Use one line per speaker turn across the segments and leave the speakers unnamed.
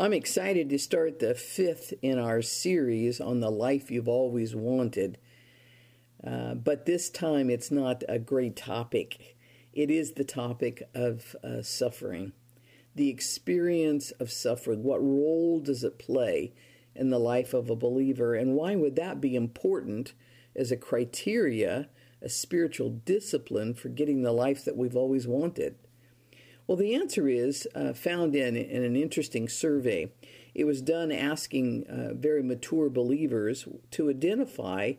I'm excited to start the fifth in our series on the life you've always wanted. Uh, but this time it's not a great topic. It is the topic of uh, suffering, the experience of suffering. What role does it play in the life of a believer? And why would that be important as a criteria, a spiritual discipline for getting the life that we've always wanted? Well, the answer is uh, found in, in an interesting survey. It was done asking uh, very mature believers to identify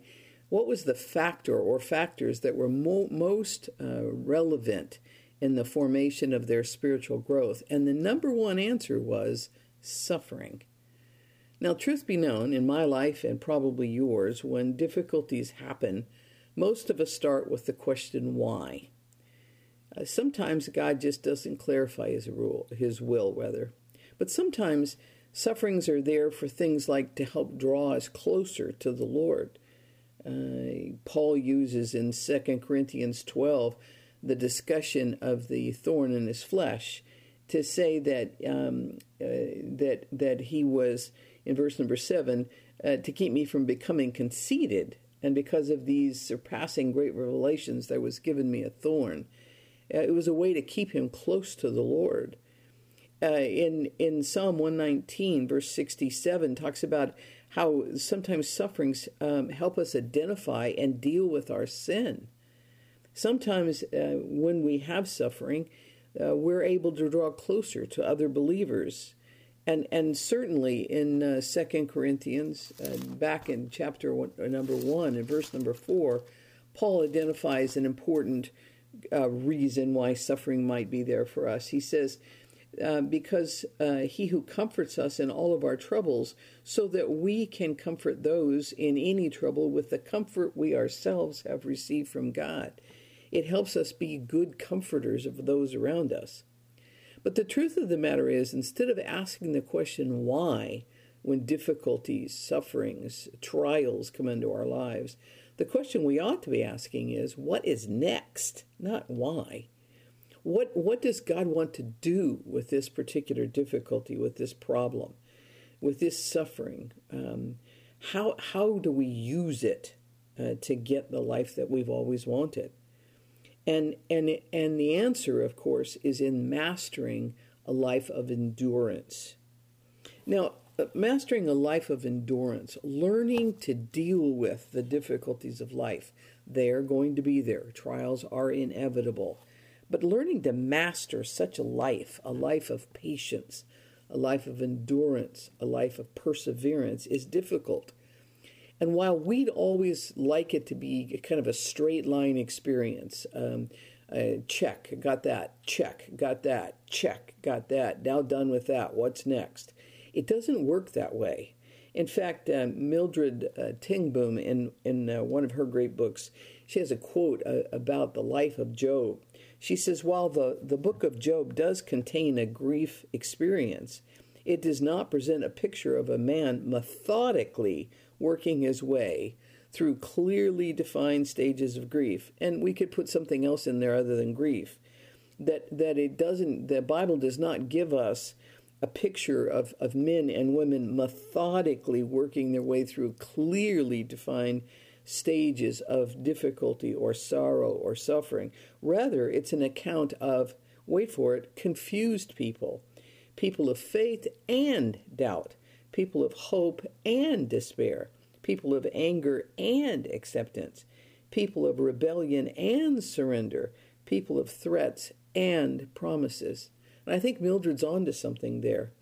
what was the factor or factors that were mo- most uh, relevant in the formation of their spiritual growth. And the number one answer was suffering. Now, truth be known, in my life and probably yours, when difficulties happen, most of us start with the question why. Uh, sometimes God just doesn't clarify his rule, his will rather. But sometimes sufferings are there for things like to help draw us closer to the Lord. Uh, Paul uses in 2 Corinthians 12 the discussion of the thorn in his flesh to say that um, uh, that that he was in verse number seven uh, to keep me from becoming conceited, and because of these surpassing great revelations, there was given me a thorn. Uh, it was a way to keep him close to the Lord. Uh, in in Psalm 119, verse 67, talks about how sometimes sufferings um, help us identify and deal with our sin. Sometimes, uh, when we have suffering, uh, we're able to draw closer to other believers. And, and certainly in uh, 2 Corinthians, uh, back in chapter one, number 1 and verse number 4, Paul identifies an important uh, reason why suffering might be there for us. He says, uh, because uh, he who comforts us in all of our troubles, so that we can comfort those in any trouble with the comfort we ourselves have received from God. It helps us be good comforters of those around us. But the truth of the matter is, instead of asking the question why, when difficulties, sufferings, trials come into our lives, the question we ought to be asking is, what is next? Not why. What, what does God want to do with this particular difficulty, with this problem, with this suffering? Um, how, how do we use it uh, to get the life that we've always wanted? And, and, and the answer, of course, is in mastering a life of endurance. Now, mastering a life of endurance, learning to deal with the difficulties of life. They are going to be there. Trials are inevitable. But learning to master such a life, a life of patience, a life of endurance, a life of perseverance, is difficult. And while we'd always like it to be kind of a straight line experience, um, uh, check, got that, check, got that, check, got that, now done with that, what's next? It doesn't work that way. In fact, uh, Mildred uh, Tengbom, in, in uh, one of her great books, she has a quote uh, about the life of Job. She says, While the, the book of Job does contain a grief experience, it does not present a picture of a man methodically working his way through clearly defined stages of grief. And we could put something else in there other than grief. That, that it doesn't, the Bible does not give us a picture of, of men and women methodically working their way through clearly defined stages of difficulty or sorrow or suffering. Rather, it's an account of, wait for it, confused people, people of faith and doubt, people of hope and despair, people of anger and acceptance, people of rebellion and surrender, people of threats and promises. And I think Mildred's onto something there.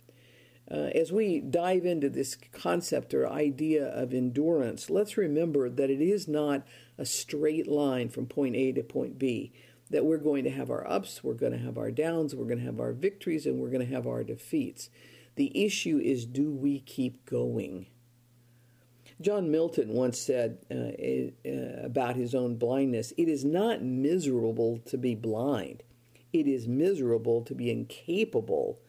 Uh, as we dive into this concept or idea of endurance, let's remember that it is not a straight line from point A to point B. That we're going to have our ups, we're going to have our downs, we're going to have our victories, and we're going to have our defeats. The issue is do we keep going? John Milton once said uh, uh, about his own blindness it is not miserable to be blind, it is miserable to be incapable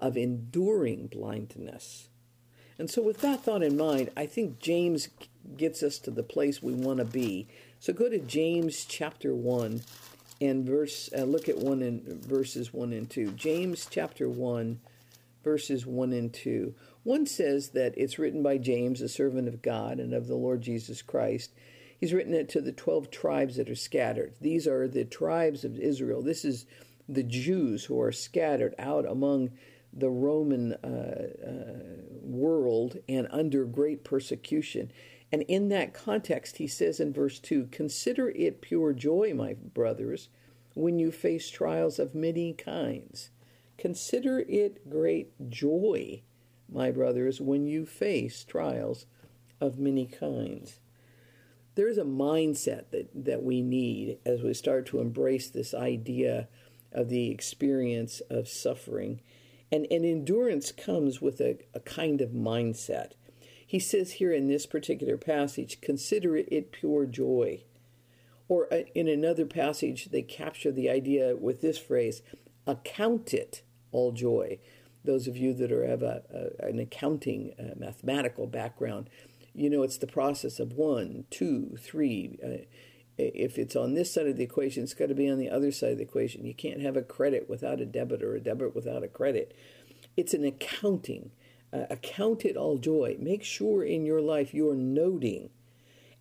of enduring blindness. And so, with that thought in mind, I think James gets us to the place we want to be. So, go to James chapter 1 and verse, uh, look at 1 and verses 1 and 2. James chapter 1, verses 1 and 2. One says that it's written by James, a servant of God and of the Lord Jesus Christ. He's written it to the 12 tribes that are scattered. These are the tribes of Israel. This is the Jews who are scattered out among the Roman uh, uh, world and under great persecution. And in that context, he says in verse 2 Consider it pure joy, my brothers, when you face trials of many kinds. Consider it great joy, my brothers, when you face trials of many kinds. There's a mindset that, that we need as we start to embrace this idea of the experience of suffering. And, and endurance comes with a, a kind of mindset. He says here in this particular passage, consider it pure joy. Or uh, in another passage, they capture the idea with this phrase, account it all joy. Those of you that are have a, a an accounting, uh, mathematical background, you know it's the process of one, two, three. Uh, if it's on this side of the equation, it's got to be on the other side of the equation. You can't have a credit without a debit or a debit without a credit. It's an accounting. Uh, account it all joy. Make sure in your life you're noting.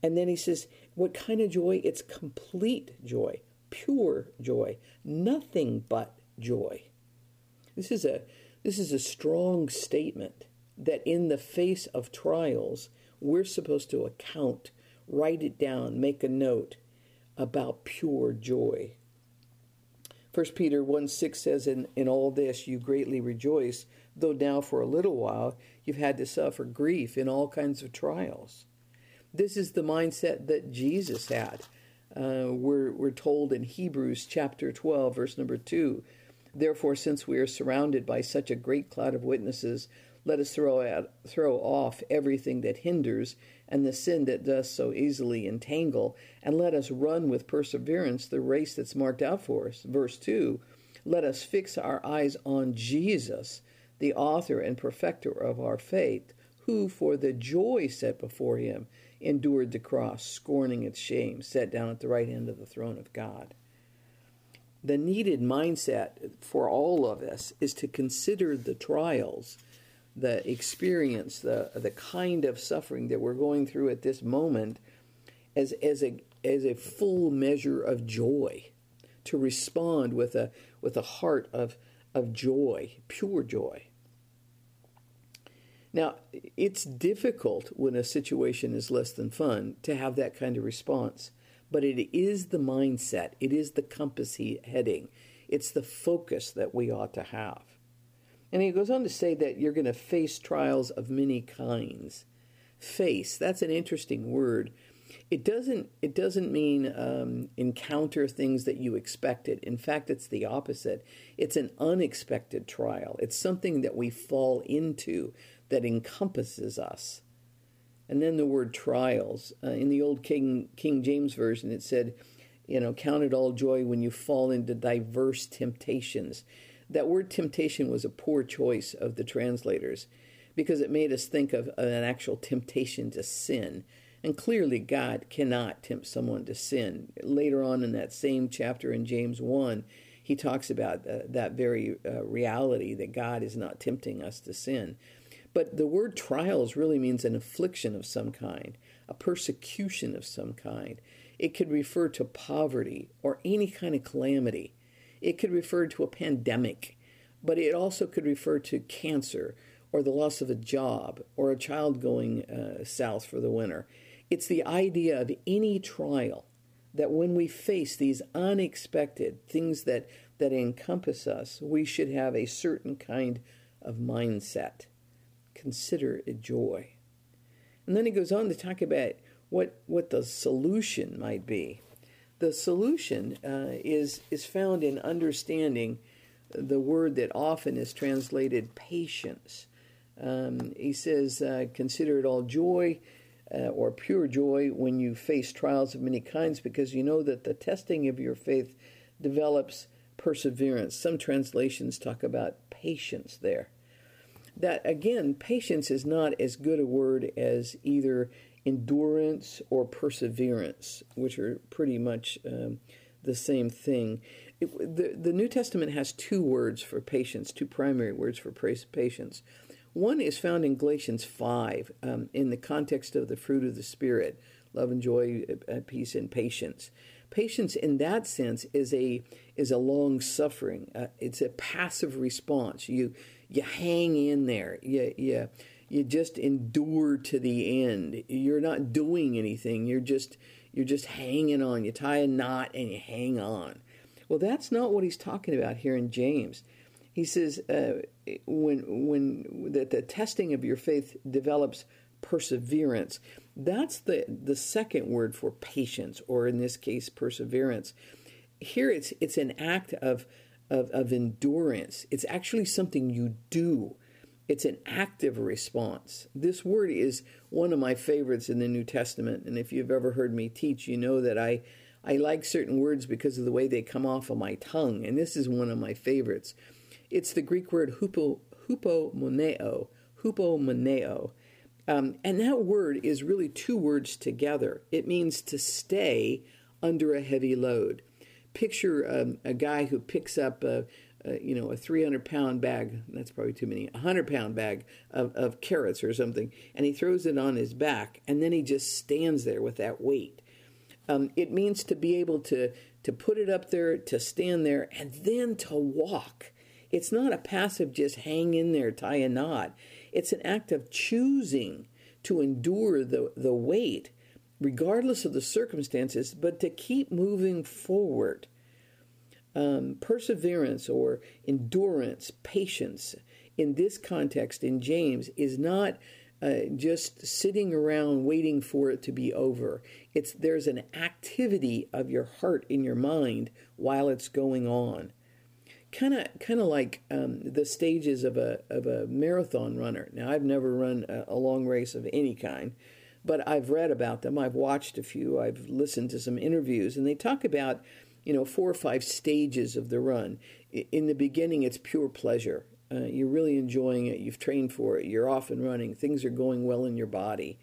And then he says, what kind of joy? It's complete joy, pure joy, nothing but joy. This is a this is a strong statement that in the face of trials, we're supposed to account, write it down, make a note about pure joy. 1 Peter 1 6 says, in, in all this you greatly rejoice, though now for a little while you've had to suffer grief in all kinds of trials. This is the mindset that Jesus had. Uh, we're, we're told in Hebrews chapter 12, verse number 2 Therefore, since we are surrounded by such a great cloud of witnesses, let us throw, out, throw off everything that hinders and the sin that does so easily entangle, and let us run with perseverance the race that's marked out for us. Verse 2 Let us fix our eyes on Jesus, the author and perfecter of our faith, who, for the joy set before him, endured the cross, scorning its shame, sat down at the right hand of the throne of God the needed mindset for all of us is to consider the trials, the experience, the the kind of suffering that we're going through at this moment as as a as a full measure of joy, to respond with a with a heart of of joy, pure joy. Now, it's difficult when a situation is less than fun to have that kind of response but it is the mindset, it is the compass heading, it's the focus that we ought to have. And he goes on to say that you're going to face trials of many kinds. Face, that's an interesting word. It doesn't it doesn't mean um, encounter things that you expected. In fact, it's the opposite. It's an unexpected trial. It's something that we fall into that encompasses us. And then the word trials. Uh, in the old King, King James Version, it said, you know, count it all joy when you fall into diverse temptations. That word temptation was a poor choice of the translators because it made us think of an actual temptation to sin. And clearly, God cannot tempt someone to sin. Later on in that same chapter in James 1, he talks about uh, that very uh, reality that God is not tempting us to sin. But the word trials really means an affliction of some kind, a persecution of some kind. It could refer to poverty or any kind of calamity. It could refer to a pandemic, but it also could refer to cancer or the loss of a job or a child going uh, south for the winter. It's the idea of any trial that when we face these unexpected things that, that encompass us, we should have a certain kind of mindset consider it joy. And then he goes on to talk about what, what the solution might be. The solution uh, is, is found in understanding the word that often is translated patience. Um, he says, uh, Consider it all joy uh, or pure joy when you face trials of many kinds, because you know that the testing of your faith develops perseverance. Some translations talk about patience there that again, patience is not as good a word as either endurance or perseverance, which are pretty much um, the same thing. It, the, the New Testament has two words for patience, two primary words for patience. One is found in Galatians 5 um, in the context of the fruit of the Spirit love and joy, uh, peace, and patience. Patience, in that sense, is a is a long suffering. Uh, it's a passive response. You you hang in there. You you you just endure to the end. You're not doing anything. You're just you're just hanging on. You tie a knot and you hang on. Well, that's not what he's talking about here in James. He says uh, when when that the testing of your faith develops perseverance. That's the the second word for patience, or in this case, perseverance. Here, it's it's an act of of, of endurance. It's actually something you do. It's an active response. This word is one of my favorites in the New Testament, and if you've ever heard me teach, you know that I I like certain words because of the way they come off of my tongue, and this is one of my favorites. It's the Greek word hupo, hupomoneo, hupomoneo. Um, and that word is really two words together. It means to stay under a heavy load. Picture um, a guy who picks up a, a, you know a 300 pound bag. That's probably too many. A 100 pound bag of, of carrots or something, and he throws it on his back, and then he just stands there with that weight. Um, it means to be able to to put it up there, to stand there, and then to walk. It's not a passive just hang in there, tie a knot. It's an act of choosing to endure the, the weight, regardless of the circumstances, but to keep moving forward. Um, perseverance or endurance, patience, in this context, in James, is not uh, just sitting around waiting for it to be over. It's there's an activity of your heart in your mind while it's going on kind of kind of like um, the stages of a of a marathon runner. Now, I've never run a, a, long race of any kind, but I've read about them. I've watched a few. I've listened to some interviews, and they talk about you know four or five stages of the run. In the beginning, it's pure pleasure. Uh, you're really enjoying it. You've trained for it. You're off and running. Things are going well in your body.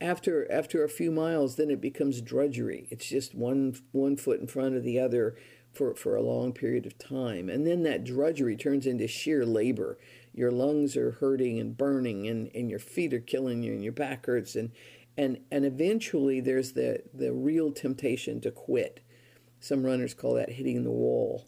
After after a few miles, then it becomes drudgery. It's just one one foot in front of the other for, for a long period of time. And then that drudgery turns into sheer labor. Your lungs are hurting and burning, and, and your feet are killing you, and your back hurts. And, and, and eventually, there's the, the real temptation to quit. Some runners call that hitting the wall.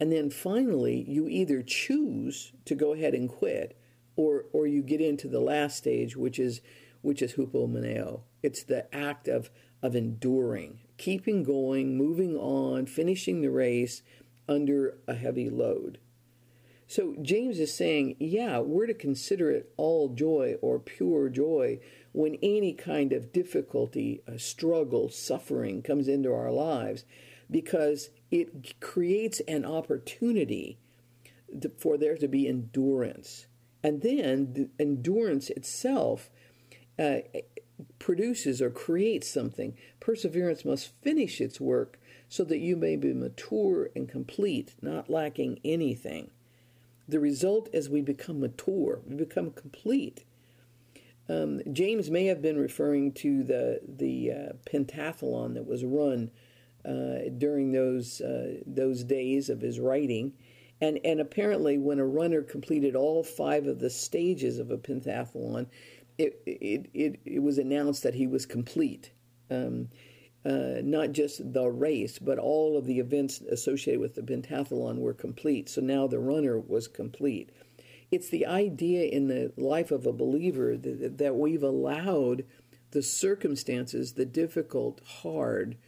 And then finally, you either choose to go ahead and quit, or, or you get into the last stage, which is, which is hupomoneo. It's the act of, of enduring, keeping going, moving on, finishing the race under a heavy load. So James is saying, yeah, we're to consider it all joy or pure joy when any kind of difficulty, struggle, suffering comes into our lives because it creates an opportunity for there to be endurance. And then the endurance itself uh, produces or creates something, perseverance must finish its work so that you may be mature and complete, not lacking anything. The result is we become mature, we become complete. Um, James may have been referring to the the uh, pentathlon that was run during those uh, those days of his writing, and and apparently when a runner completed all five of the stages of a pentathlon, it, it, it, it was announced that he was complete. Um, uh, not just the race, but all of the events associated with the pentathlon were complete. So now the runner was complete. It's the idea in the life of a believer that, that we've allowed the circumstances, the difficult, hard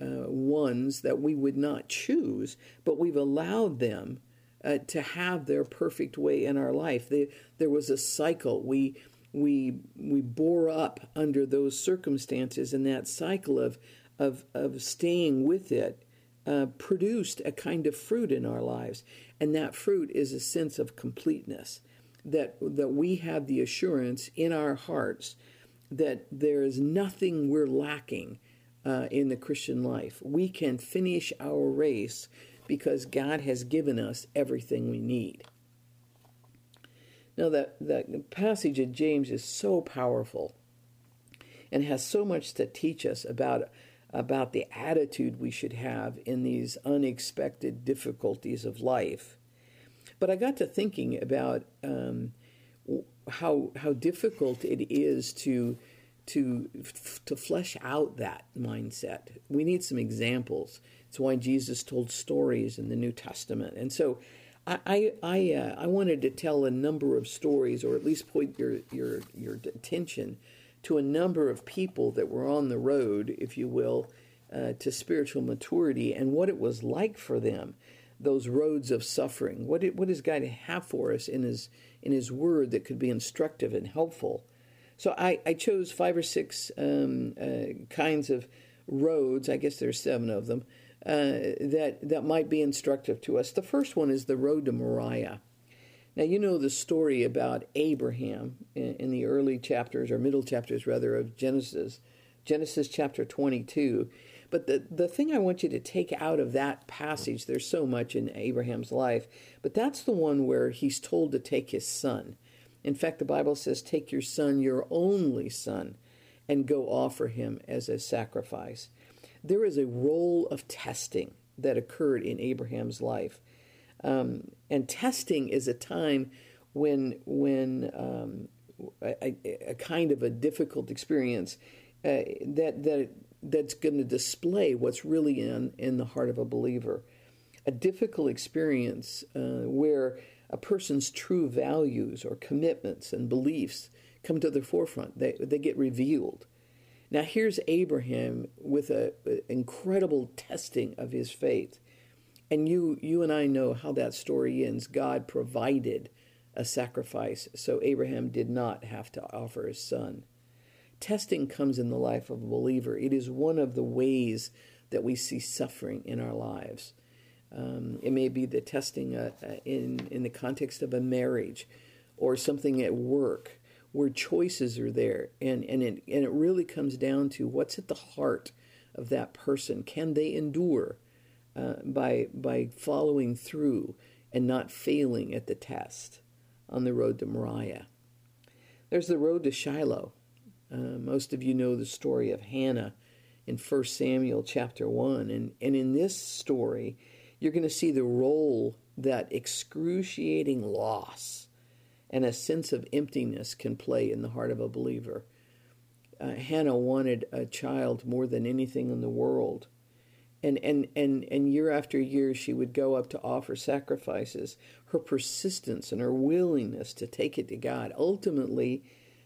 uh, ones that we would not choose, but we've allowed them uh, to have their perfect way in our life. They, there was a cycle. We we we bore up under those circumstances and that cycle of of of staying with it uh, produced a kind of fruit in our lives and that fruit is a sense of completeness that that we have the assurance in our hearts that there is nothing we're lacking uh, in the Christian life. We can finish our race because God has given us everything we need. Now, that, that passage of James is so powerful and has so much to teach us about about the attitude we should have in these unexpected difficulties of life. But I got to thinking about um, how how difficult it is to to to flesh out that mindset. We need some examples. It's why Jesus told stories in the New Testament, and so I I uh, I wanted to tell a number of stories, or at least point your your your attention to a number of people that were on the road, if you will, uh, to spiritual maturity, and what it was like for them, those roads of suffering. What it, what does God have for us in His in His Word that could be instructive and helpful? So I, I chose five or six um, uh, kinds of roads. I guess there's seven of them uh, that that might be instructive to us. The first one is the road to Moriah. Now you know the story about Abraham in, in the early chapters or middle chapters rather of Genesis, Genesis chapter 22. But the, the thing I want you to take out of that passage, there's so much in Abraham's life, but that's the one where he's told to take his son. In fact, the Bible says, Take your son, your only son, and go offer him as a sacrifice. There is a role of testing that occurred in Abraham's life. Um, and testing is a time when, when um, a, a, kind of a difficult experience uh, that, that, that's going to display what's really in, in the heart of a believer. A difficult experience uh, where a person's true values or commitments and beliefs come to the forefront. They, they get revealed. Now, here's Abraham with an incredible testing of his faith. And you, you and I know how that story ends. God provided a sacrifice, so Abraham did not have to offer his son. Testing comes in the life of a believer. It is one of the ways that we see suffering in our lives. Um, it may be the testing uh, uh, in, in the context of a marriage or something at work where choices are there. And, and, it, and it really comes down to what's at the heart of that person. Can they endure uh, by, by following through and not failing at the test on the road to Moriah? There's the road to Shiloh. Uh, most of you know the story of Hannah in 1 Samuel chapter 1. And, and in this story, you're going to see the role that excruciating loss and a sense of emptiness can play in the heart of a believer. Uh, Hannah wanted a child more than anything in the world. And, and, and, and year after year, she would go up to offer sacrifices. Her persistence and her willingness to take it to God ultimately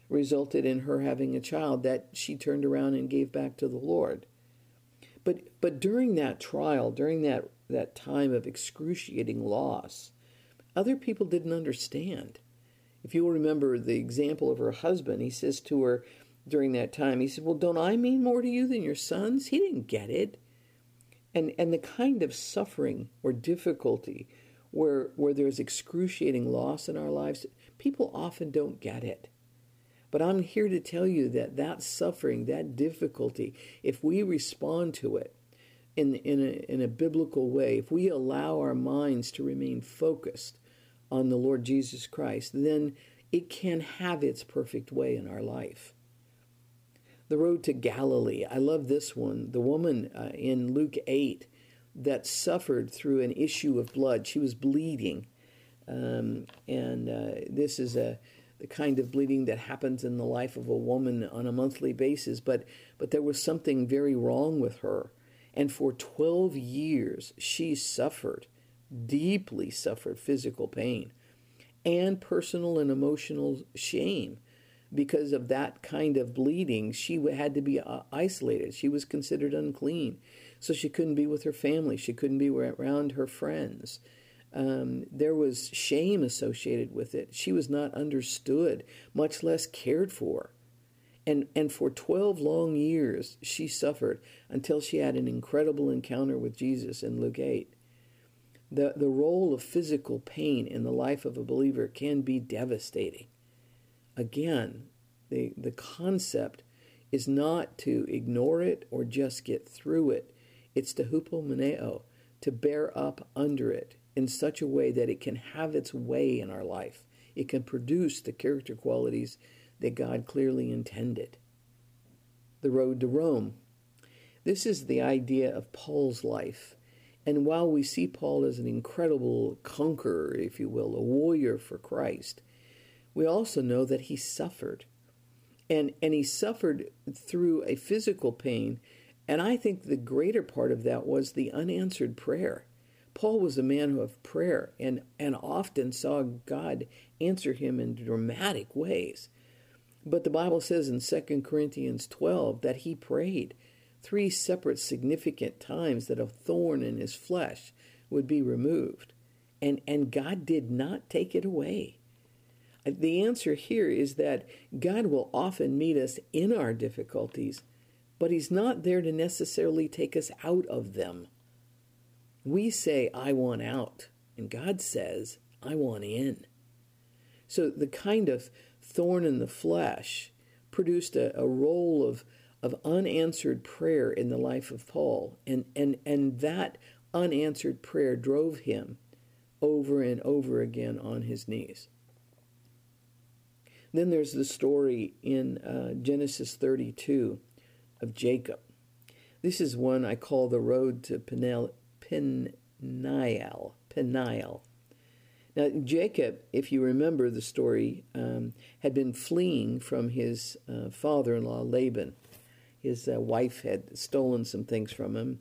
resulted in her having a child that she turned around and gave back to the Lord. But, but during that trial, during that that time of excruciating loss, other people didn't understand. If you'll remember the example of her husband, he says to her during that time, he said, Well, don't I mean more to you than your sons? He didn't get it. And, and the kind of suffering or difficulty where, where there's excruciating loss in our lives, people often don't get it. But I'm here to tell you that that suffering, that difficulty, if we respond to it, in, in, a, in a biblical way, if we allow our minds to remain focused on the Lord Jesus Christ, then it can have its perfect way in our life. The road to Galilee, I love this one. The woman uh, in Luke 8 that suffered through an issue of blood, she was bleeding. Um, and uh, this is a the kind of bleeding that happens in the life of a woman on a monthly basis, but but there was something very wrong with her and for 12 years, she suffered, deeply suffered physical pain and personal and emotional shame. Because of that kind of bleeding, she had to be uh, isolated. She was considered unclean. So she couldn't be with her family. She couldn't be around her friends. Um, there was shame associated with it. She was not understood, much less cared for. And, and for 12 long years, she suffered until she had an incredible encounter with Jesus in Luke 8. The, the role of physical pain in the life of a believer can be devastating. Again, the, the concept is not to ignore it or just get through it. It's to hupomeneo, to bear up under it in such a way that it can have its way in our life. It can produce the character qualities that God clearly intended. The road to Rome. This is the idea of Paul's life. And while we see Paul as an incredible conqueror, if you will, a warrior for Christ, we also know that he suffered. And, and he suffered through a physical pain. And I think the greater part of that was the unanswered prayer. Paul was a man of prayer and, and often saw God answer him in dramatic ways. But the Bible says in 2 Corinthians 12 that he prayed three separate significant times that a thorn in his flesh would be removed. And, and God did not take it away. The answer here is that God will often meet us in our difficulties, but He's not there to necessarily take us out of them. We say, I want out, and God says, I want in. So the kind of thorn in the flesh produced a, a role of, of unanswered prayer in the life of Paul. And, and, and that unanswered prayer drove him over and over again on his knees. Then there's the story in uh, Genesis 32 of Jacob. This is one I call the road to Penel, Peniel. Peniel. Now, Jacob, if you remember the story, um, had been fleeing from his uh, father in law, Laban. His uh, wife had stolen some things from him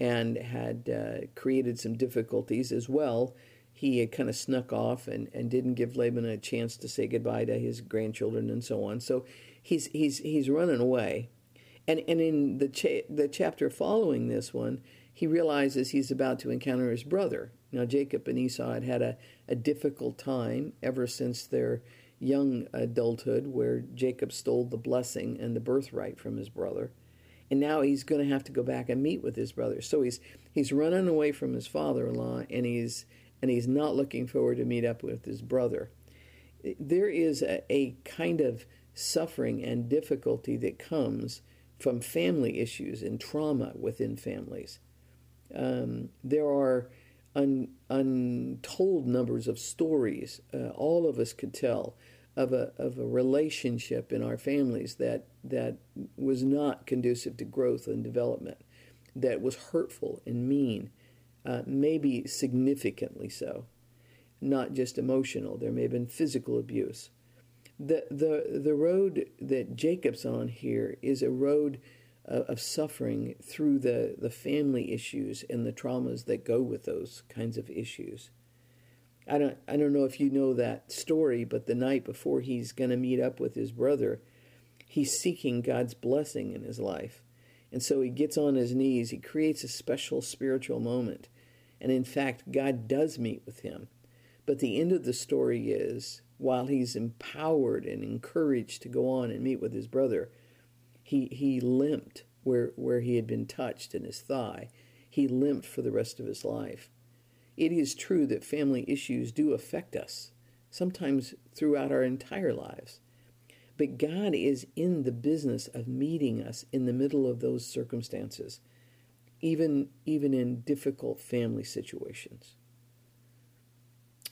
and had uh, created some difficulties as well. He had kind of snuck off and, and didn't give Laban a chance to say goodbye to his grandchildren and so on. So he's, he's, he's running away. And, and in the, cha- the chapter following this one, he realizes he's about to encounter his brother. Now, Jacob and Esau had had a, a difficult time ever since their young adulthood, where Jacob stole the blessing and the birthright from his brother. And now he's going to have to go back and meet with his brother. So he's he's running away from his father-in-law, and he's and he's not looking forward to meet up with his brother. There is a, a kind of suffering and difficulty that comes from family issues and trauma within families. Um, there are un, untold numbers of stories uh, all of us could tell of a, of a relationship in our families that, that was not conducive to growth and development, that was hurtful and mean, uh, maybe significantly so, not just emotional. There may have been physical abuse. The, the, the road that Jacob's on here is a road of suffering through the, the family issues and the traumas that go with those kinds of issues. I don't I don't know if you know that story, but the night before he's going to meet up with his brother, he's seeking God's blessing in his life. And so he gets on his knees, he creates a special spiritual moment. And in fact, God does meet with him. But the end of the story is while he's empowered and encouraged to go on and meet with his brother, he, he limped where, where he had been touched in his thigh. He limped for the rest of his life. It is true that family issues do affect us, sometimes throughout our entire lives. But God is in the business of meeting us in the middle of those circumstances, even, even in difficult family situations.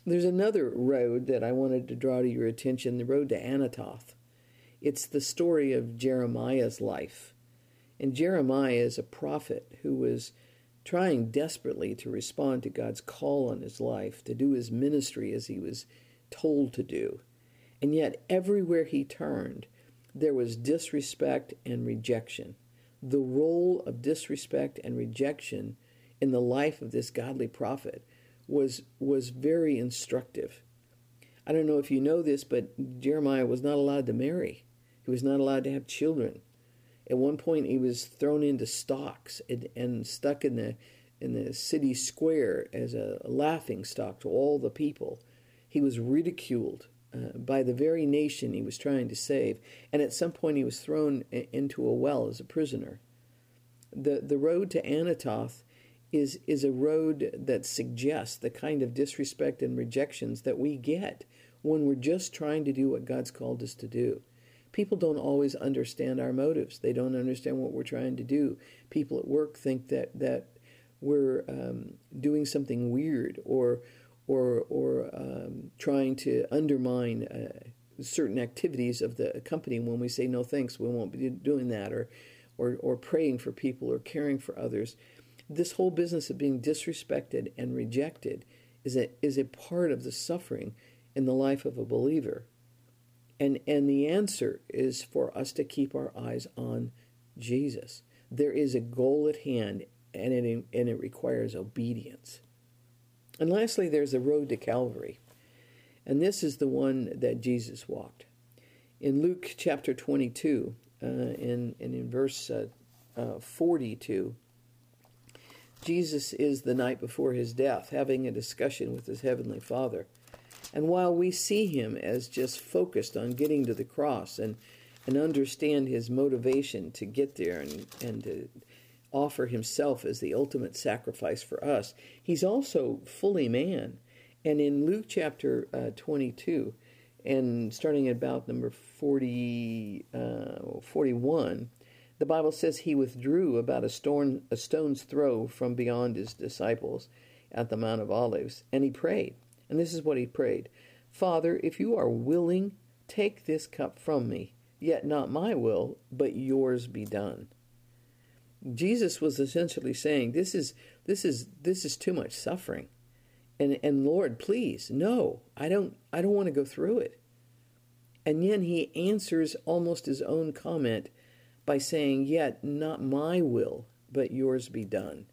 There's another road that I wanted to draw to your attention the road to Anathoth. It's the story of Jeremiah's life. And Jeremiah is a prophet who was trying desperately to respond to God's call on his life, to do his ministry as he was told to do. And yet, everywhere he turned, there was disrespect and rejection. The role of disrespect and rejection in the life of this godly prophet was, was very instructive. I don't know if you know this, but Jeremiah was not allowed to marry. He was not allowed to have children. At one point, he was thrown into stocks and, and stuck in the in the city square as a laughing stock to all the people. He was ridiculed uh, by the very nation he was trying to save, and at some point, he was thrown into a well as a prisoner. the The road to Anathoth is is a road that suggests the kind of disrespect and rejections that we get when we're just trying to do what God's called us to do people don't always understand our motives. They don't understand what we're trying to do. People at work think that that we're um, doing something weird or or or um, trying to undermine uh, certain activities of the company when we say no thanks, we won't be doing that, or or, or praying for people or caring for others. This whole business of being disrespected and rejected is a, is a part of the suffering in the life of a believer. And, and the answer is for us to keep our eyes on Jesus. There is a goal at hand, and it, and it requires obedience. And lastly, there's the road to Calvary. And this is the one that Jesus walked. In Luke chapter 22, uh, in, verse uh, uh, 42, Jesus is the night before his death having a discussion with his heavenly Father. And while we see him as just focused on getting to the cross and, and understand his motivation to get there and, and to offer himself as the ultimate sacrifice for us, he's also fully man. And in Luke chapter uh, 22, and starting at about number 40, uh, 41, the Bible says he withdrew about a, stone, a stone's throw from beyond his disciples at the Mount of Olives, and he prayed. And this is what he prayed Father, if you are willing, take this cup from me, yet not my will, but yours be done. Jesus was essentially saying, This is this is this is too much suffering. And and Lord, please, no, I don't I don't want to go through it. And then he answers almost his own comment by saying, Yet not my will, but yours be done.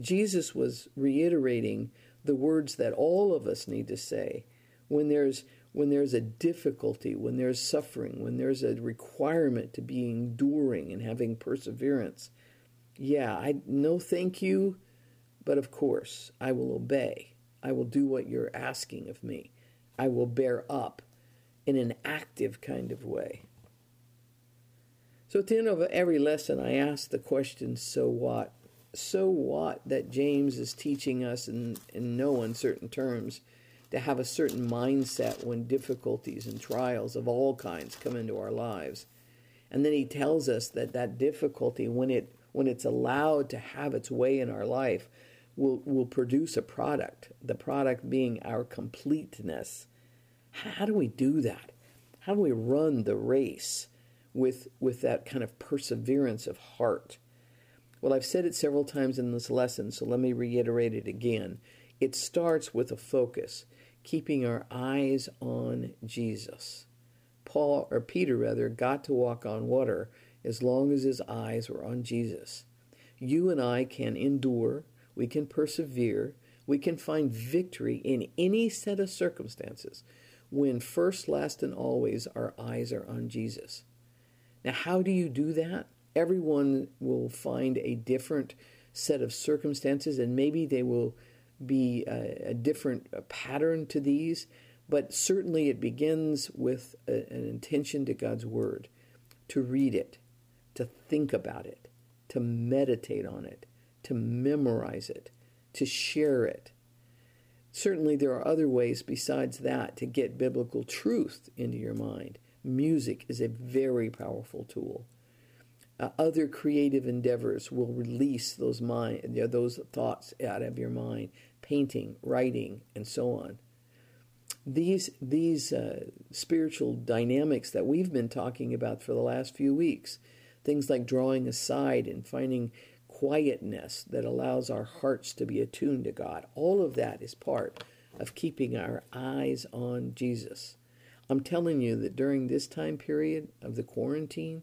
Jesus was reiterating the words that all of us need to say when there's when there's a difficulty, when there's suffering, when there's a requirement to be enduring and having perseverance. Yeah, I no thank you, but of course I will obey. I will do what you're asking of me. I will bear up in an active kind of way. So at the end of every lesson, I ask the question, so what? So what that James is teaching us in, in no uncertain terms to have a certain mindset when difficulties and trials of all kinds come into our lives. And then he tells us that that difficulty, when it when it's allowed to have its way in our life, will will produce a product. The product being our completeness. How do we do that? How do we run the race with with that kind of perseverance of heart? Well, I've said it several times in this lesson, so let me reiterate it again. It starts with a focus, keeping our eyes on Jesus. Paul, or Peter rather, got to walk on water as long as his eyes were on Jesus. You and I can endure, we can persevere, we can find victory in any set of circumstances when first, last, and always our eyes are on Jesus. Now, how do you do that? Everyone will find a different set of circumstances, and maybe they will be a, a different a pattern to these, but certainly it begins with a, an intention to God's Word, to read it, to think about it, to meditate on it, to memorize it, to share it. Certainly, there are other ways besides that to get biblical truth into your mind. Music is a very powerful tool uh, other creative endeavors will release those mind those thoughts out of your mind painting writing and so on. These these uh, spiritual dynamics that we've been talking about for the last few weeks things like drawing aside and finding quietness that allows our hearts to be attuned to God all of that is part of keeping our eyes on Jesus. I'm telling you that during this time period of the quarantine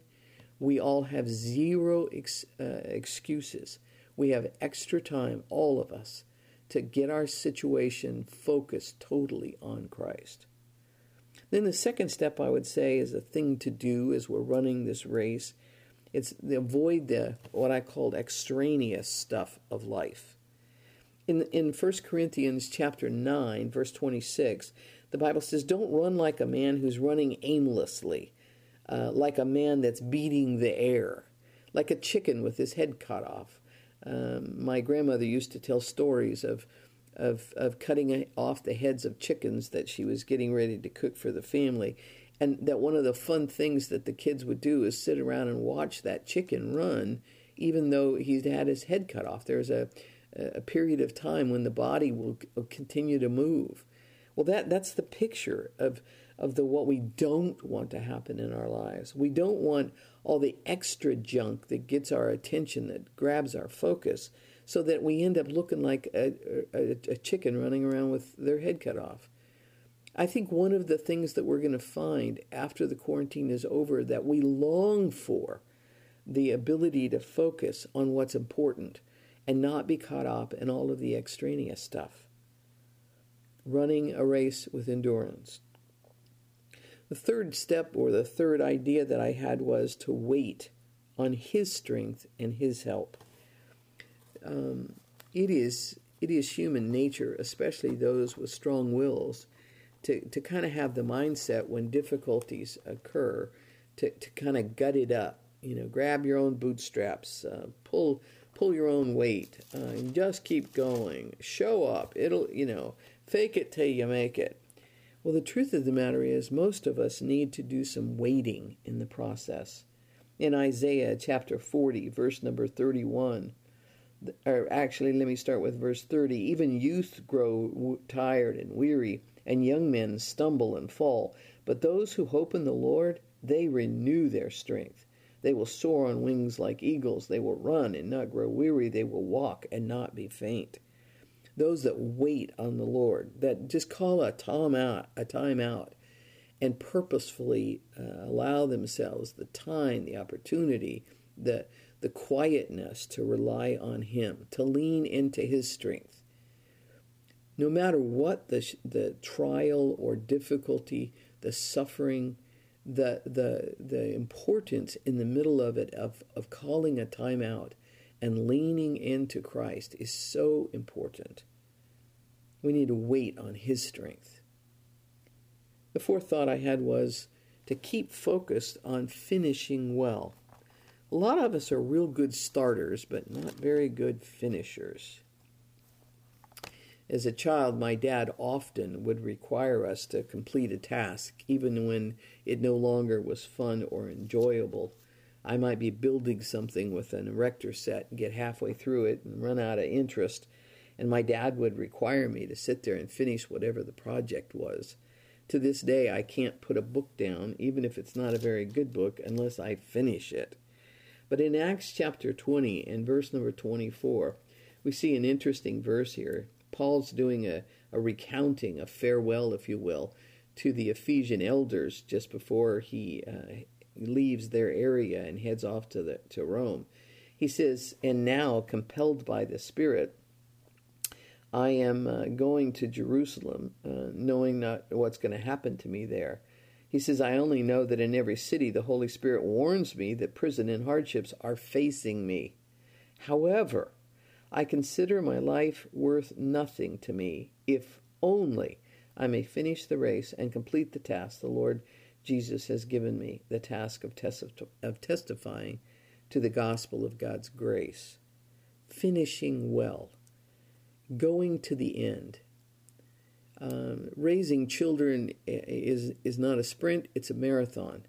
we all have zero ex, uh, excuses. We have extra time, all of us, to get our situation focused totally on Christ. Then the second step I would say is a thing to do as we're running this race. It's to avoid the what I call extraneous stuff of life. In in 1 Corinthians chapter 9 verse 26, the Bible says, "Don't run like a man who's running aimlessly." Uh, like a man that's beating the air, like a chicken with his head cut off. Um, my grandmother used to tell stories of, of, of cutting off the heads of chickens that she was getting ready to cook for the family. And that one of the fun things that the kids would do is sit around and watch that chicken run, even though he's had his head cut off. There's a, a period of time when the body will, will continue to move. Well, that, that's the picture of, of the what we don't want to happen in our lives. We don't want all the extra junk that gets our attention, that grabs our focus, so that we end up looking like a, a, a chicken running around with their head cut off. I think one of the things that we're going to find after the quarantine is over that we long for the ability to focus on what's important and not be caught up in all of the extraneous stuff. Running a race with endurance. The third step or the third idea that I had was to wait on His strength and His help. Um, it is it is human nature, especially those with strong wills, to, to kind of have the mindset when difficulties occur to, to kind of gut it up. You know, grab your own bootstraps, uh, pull pull your own weight, uh, and just keep going. Show up. It'll you know, fake it till you make it. Well, the truth of the matter is, most of us need to do some waiting in the process. In Isaiah chapter 40, verse number 31, or actually, let me start with verse 30. Even youth grow tired and weary, and young men stumble and fall. But those who hope in the Lord, they renew their strength. They will soar on wings like eagles. They will run and not grow weary. They will walk and not be faint. Those that wait on the Lord, that just call a time out, a time out, and purposefully uh, allow themselves the time, the opportunity, the the quietness to rely on Him, to lean into His strength. No matter what the, the trial or difficulty, the suffering, the, the, the importance in the middle of it of, of calling a time out and leaning into Christ is so important. We need to wait on His strength. The fourth thought I had was to keep focused on finishing well. A lot of us are real good starters, but not very good finishers. As a child, my dad often would require us to complete a task, even when it no longer was fun or enjoyable. I might be building something with an erector set and get halfway through it and run out of interest, and my dad would require me to sit there and finish whatever the project was. To this day, I can't put a book down, even if it's not a very good book, unless I finish it. But in Acts chapter 20 and verse number 24, we see an interesting verse here. Paul's doing a, a recounting, a farewell, if you will, to the Ephesian elders just before he uh, leaves their area and heads off to the to Rome. He says, "And now, compelled by the Spirit, I am uh, going to Jerusalem, uh, knowing not what's going to happen to me there." He says, "I only know that in every city the Holy Spirit warns me that prison and hardships are facing me. However." I consider my life worth nothing to me if only I may finish the race and complete the task the Lord Jesus has given me the task of, of testifying to the gospel of God's grace, finishing well, going to the end. Um, raising children is is not a sprint; it's a marathon.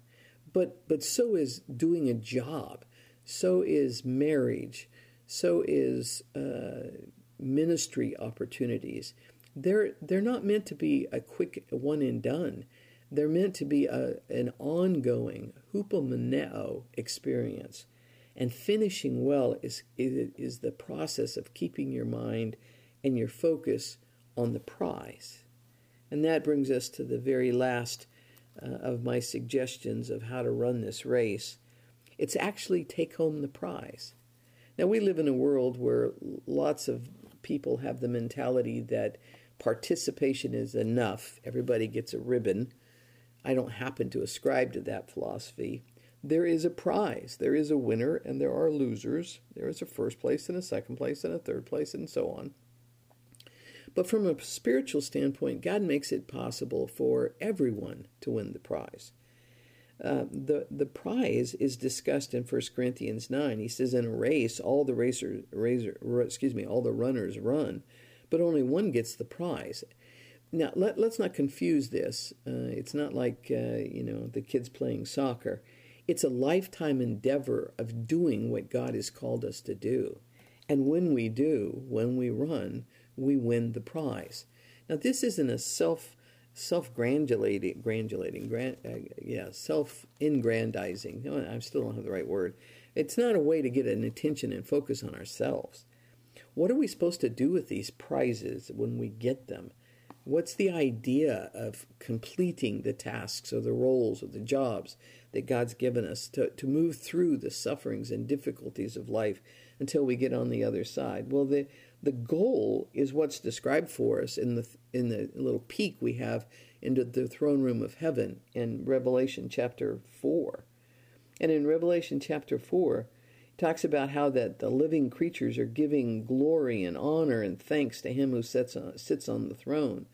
But but so is doing a job. So is marriage so is uh, ministry opportunities. They're they're not meant to be a quick one and done. They're meant to be a, an ongoing hupomeneo experience. And finishing well is, is, is the process of keeping your mind and your focus on the prize. And that brings us to the very last uh, of my suggestions of how to run this race. It's actually take home the prize. Now, we live in a world where lots of people have the mentality that participation is enough, everybody gets a ribbon. I don't happen to ascribe to that philosophy. There is a prize, there is a winner, and there are losers. There is a first place and a second place and a third place, and so on. But from a spiritual standpoint, God makes it possible for everyone to win the prize. Uh, the the prize is discussed in 1 Corinthians 9. He says in a race all the racers racer, excuse me all the runners run, but only one gets the prize. Now let let's not confuse this. Uh, it's not like uh, you know the kids playing soccer. It's a lifetime endeavor of doing what God has called us to do, and when we do, when we run, we win the prize. Now this isn't a self self-granulating, granulating, grand, uh, yeah, self-ingrandizing. No, I still don't have the right word. It's not a way to get an attention and focus on ourselves. What are we supposed to do with these prizes when we get them? What's the idea of completing the tasks or the roles or the jobs that God's given us to, to move through the sufferings and difficulties of life until we get on the other side? Well, the, the goal is what's described for us in the, in the little peek we have into the throne room of heaven in Revelation chapter 4. And in Revelation chapter 4, talks about how that the living creatures are giving glory and honor and thanks to him who sits on, sits on the throne.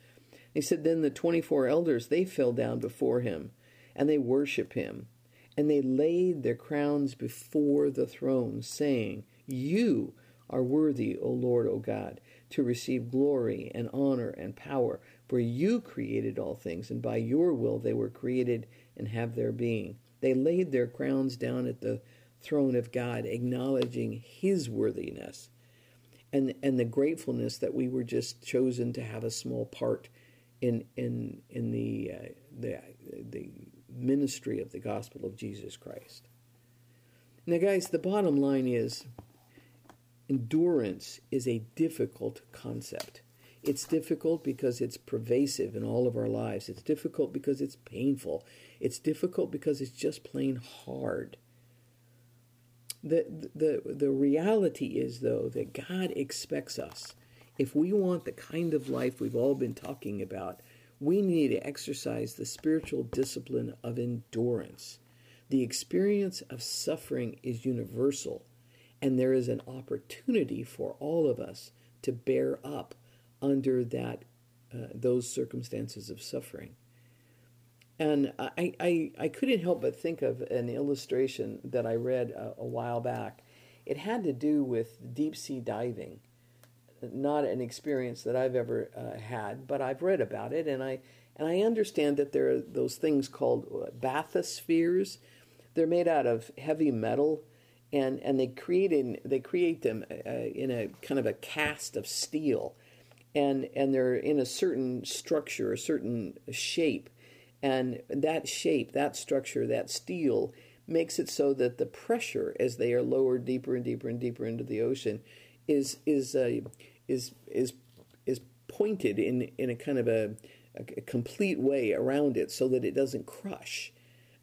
He said, Then the 24 elders, they fell down before him, and they worship him, and they laid their crowns before the throne, saying, You are worthy, O Lord, O God, to receive glory and honor and power, for you created all things, and by your will they were created and have their being. They laid their crowns down at the throne of God, acknowledging his worthiness and and the gratefulness that we were just chosen to have a small part in in in the uh, the the ministry of the gospel of Jesus Christ. Now guys, the bottom line is endurance is a difficult concept. It's difficult because it's pervasive in all of our lives. It's difficult because it's painful. It's difficult because it's just plain hard. The, the, the reality is, though, that God expects us, if we want the kind of life we've all been talking about, we need to exercise the spiritual discipline of endurance. The experience of suffering is universal, and there is an opportunity for all of us to bear up under that uh, those circumstances of suffering. And I, I, I couldn't help but think of an illustration that I read a, a while back. It had to do with deep sea diving. Not an experience that I've ever uh, had, but I've read about it, and I and I understand that there are those things called uh, bathyspheres. They're made out of heavy metal, and and they create in they create them uh, in a kind of a cast of steel, and and they're in a certain structure, a certain shape, and that shape, that structure, that steel makes it so that the pressure as they are lowered deeper and deeper and deeper into the ocean is is uh, is is is pointed in in a kind of a, a, complete way around it so that it doesn't crush.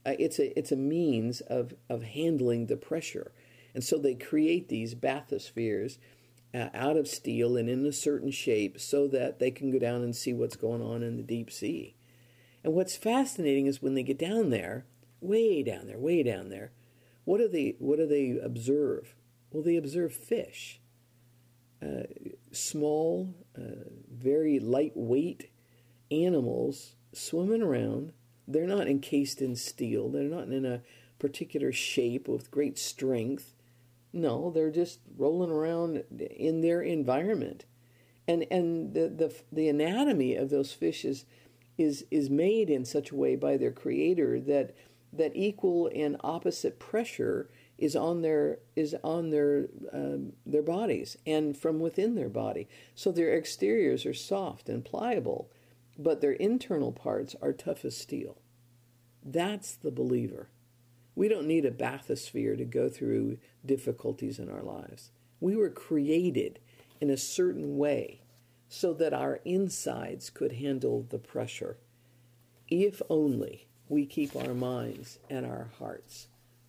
Uh, it's a it's a means of of handling the pressure, and so they create these bathyspheres uh, out of steel and in a certain shape so that they can go down and see what's going on in the deep sea. And what's fascinating is when they get down there, way down there, way down there, what do they what do they observe? Well, they observe fish, uh, small, uh, very lightweight animals swimming around. They're not encased in steel. They're not in a particular shape with great strength. No, they're just rolling around in their environment, and and the the the anatomy of those fish is is is made in such a way by their creator that that equal and opposite pressure is on their is on their um, their bodies and from within their body. So their exteriors are soft and pliable, but their internal parts are tough as steel. That's the believer. We don't need a bathysphere to go through difficulties in our lives. We were created in a certain way so that our insides could handle the pressure. If only we keep our minds and our hearts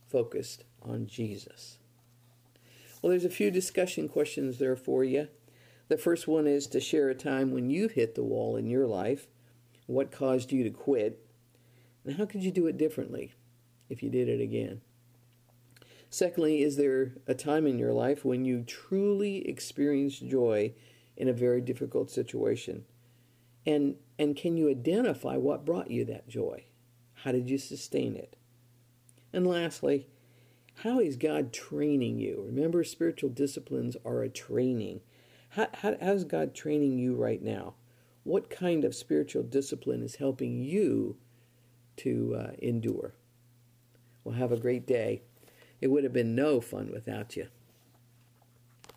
focused on Jesus. Well, there's a few discussion questions there for you. The first one is to share a time when you've hit the wall in your life. What caused you to quit? And how could you do it differently if you did it again? Secondly, is there a time in your life when you truly experienced joy in a very difficult situation? And, and can you identify what brought you that joy? How did you sustain it? And lastly, how is God training you? Remember, spiritual disciplines are a training. How, how, how's God training you right now? What kind of spiritual discipline is helping you to uh, endure? Well, have a great day. It would have been no fun without you.